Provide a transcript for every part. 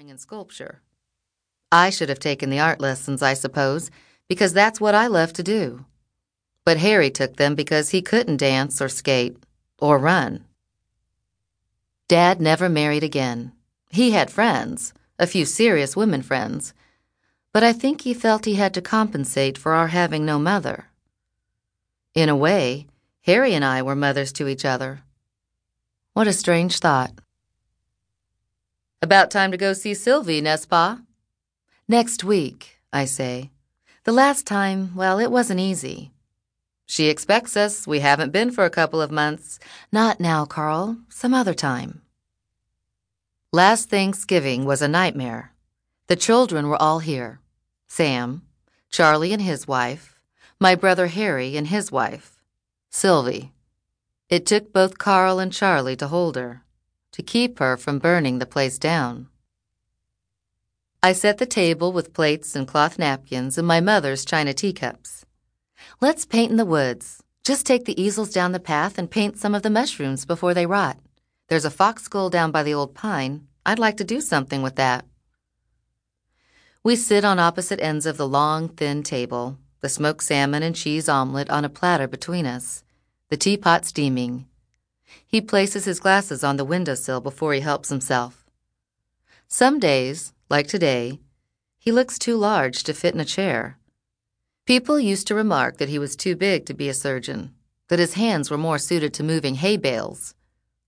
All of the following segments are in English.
drawing and sculpture. I should have taken the art lessons, I suppose, because that's what I love to do. But Harry took them because he couldn't dance or skate or run. Dad never married again. He had friends, a few serious women friends, but I think he felt he had to compensate for our having no mother. In a way, Harry and I were mothers to each other. What a strange thought. About time to go see Sylvie, n'est-ce pas? Next week, I say. The last time, well, it wasn't easy. She expects us. We haven't been for a couple of months. Not now, Carl. Some other time. Last Thanksgiving was a nightmare. The children were all here Sam, Charlie and his wife, my brother Harry and his wife, Sylvie. It took both Carl and Charlie to hold her to keep her from burning the place down. I set the table with plates and cloth napkins and my mother's china teacups. Let's paint in the woods. Just take the easels down the path and paint some of the mushrooms before they rot. There's a fox skull down by the old pine. I'd like to do something with that. We sit on opposite ends of the long, thin table, the smoked salmon and cheese omelet on a platter between us, the teapot steaming, he places his glasses on the windowsill before he helps himself. Some days, like today, he looks too large to fit in a chair. People used to remark that he was too big to be a surgeon, that his hands were more suited to moving hay bales.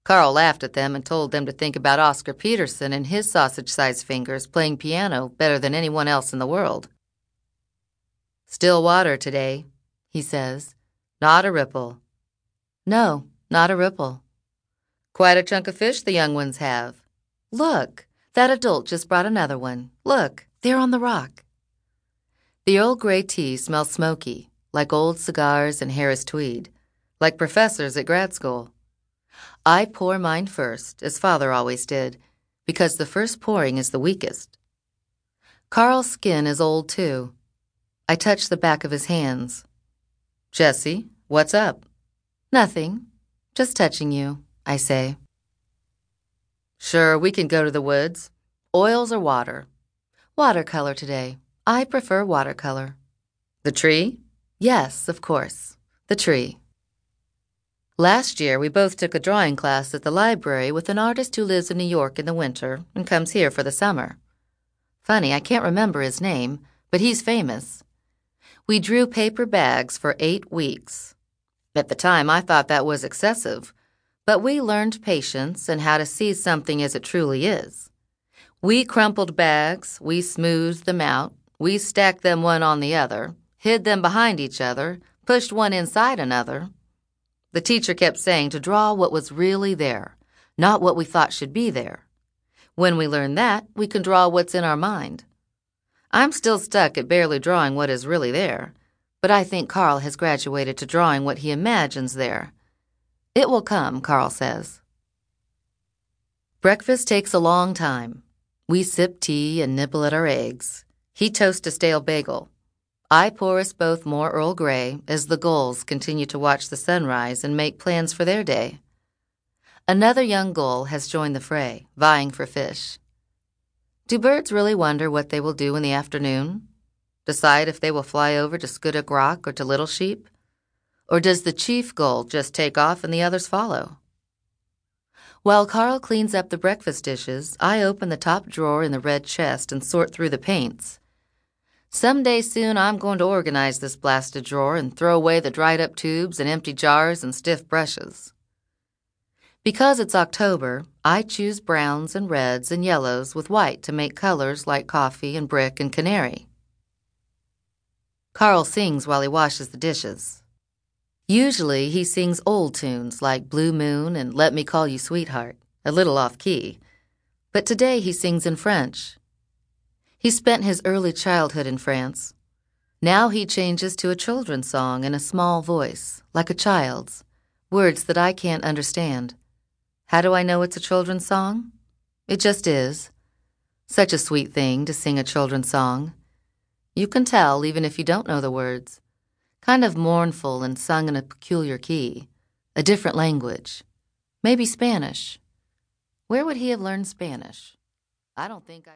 Carl laughed at them and told them to think about Oscar Peterson and his sausage sized fingers playing piano better than anyone else in the world. Still water today, he says. Not a ripple. No, not a ripple. Quite a chunk of fish the young ones have. Look, that adult just brought another one. Look, there on the rock. The Earl Grey tea smells smoky, like old cigars and Harris tweed, like professors at grad school. I pour mine first, as father always did, because the first pouring is the weakest. Carl's skin is old too. I touch the back of his hands. Jessie, what's up? Nothing. Just touching you, I say. Sure, we can go to the woods. Oils or water? Watercolor today. I prefer watercolor. The tree? Yes, of course. The tree. Last year, we both took a drawing class at the library with an artist who lives in New York in the winter and comes here for the summer. Funny, I can't remember his name, but he's famous. We drew paper bags for eight weeks. At the time, I thought that was excessive, but we learned patience and how to see something as it truly is. We crumpled bags, we smoothed them out, we stacked them one on the other, hid them behind each other, pushed one inside another. The teacher kept saying to draw what was really there, not what we thought should be there. When we learn that, we can draw what's in our mind. I'm still stuck at barely drawing what is really there but I think Carl has graduated to drawing what he imagines there. It will come, Carl says. Breakfast takes a long time. We sip tea and nibble at our eggs. He toasts a stale bagel. I pour us both more Earl Grey as the gulls continue to watch the sunrise and make plans for their day. Another young gull has joined the fray, vying for fish. Do birds really wonder what they will do in the afternoon? Decide if they will fly over to Skuttuk Rock or to Little Sheep? Or does the chief gull just take off and the others follow? While Carl cleans up the breakfast dishes, I open the top drawer in the red chest and sort through the paints. Some day soon I'm going to organize this blasted drawer and throw away the dried up tubes and empty jars and stiff brushes. Because it's October, I choose browns and reds and yellows with white to make colors like coffee and brick and canary. Carl sings while he washes the dishes. Usually he sings old tunes like Blue Moon and Let Me Call You Sweetheart, a little off key. But today he sings in French. He spent his early childhood in France. Now he changes to a children's song in a small voice, like a child's, words that I can't understand. How do I know it's a children's song? It just is. Such a sweet thing to sing a children's song. You can tell even if you don't know the words. Kind of mournful and sung in a peculiar key, a different language. Maybe Spanish. Where would he have learned Spanish? I don't think I.